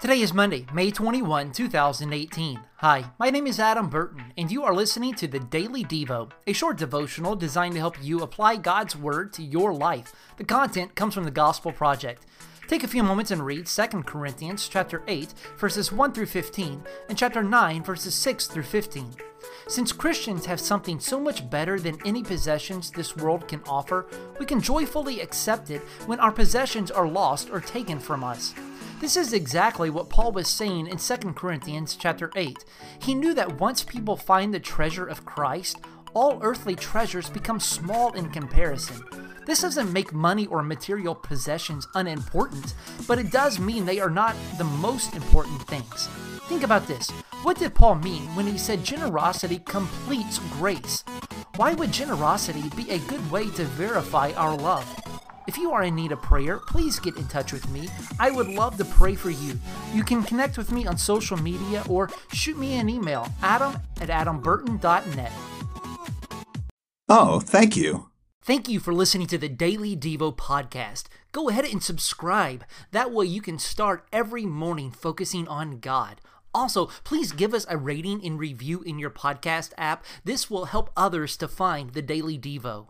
Today is Monday, May 21, 2018. Hi, my name is Adam Burton, and you are listening to the Daily Devo, a short devotional designed to help you apply God's Word to your life. The content comes from the Gospel Project. Take a few moments and read 2 Corinthians chapter 8, verses 1 through 15, and chapter 9, verses 6 through 15. Since Christians have something so much better than any possessions this world can offer, we can joyfully accept it when our possessions are lost or taken from us. This is exactly what Paul was saying in 2 Corinthians chapter 8. He knew that once people find the treasure of Christ, all earthly treasures become small in comparison. This doesn't make money or material possessions unimportant, but it does mean they are not the most important things. Think about this. What did Paul mean when he said generosity completes grace? Why would generosity be a good way to verify our love? If you are in need of prayer, please get in touch with me. I would love to pray for you. You can connect with me on social media or shoot me an email, adam at adamburton.net. Oh, thank you. Thank you for listening to the Daily Devo podcast. Go ahead and subscribe. That way you can start every morning focusing on God. Also, please give us a rating and review in your podcast app. This will help others to find the Daily Devo.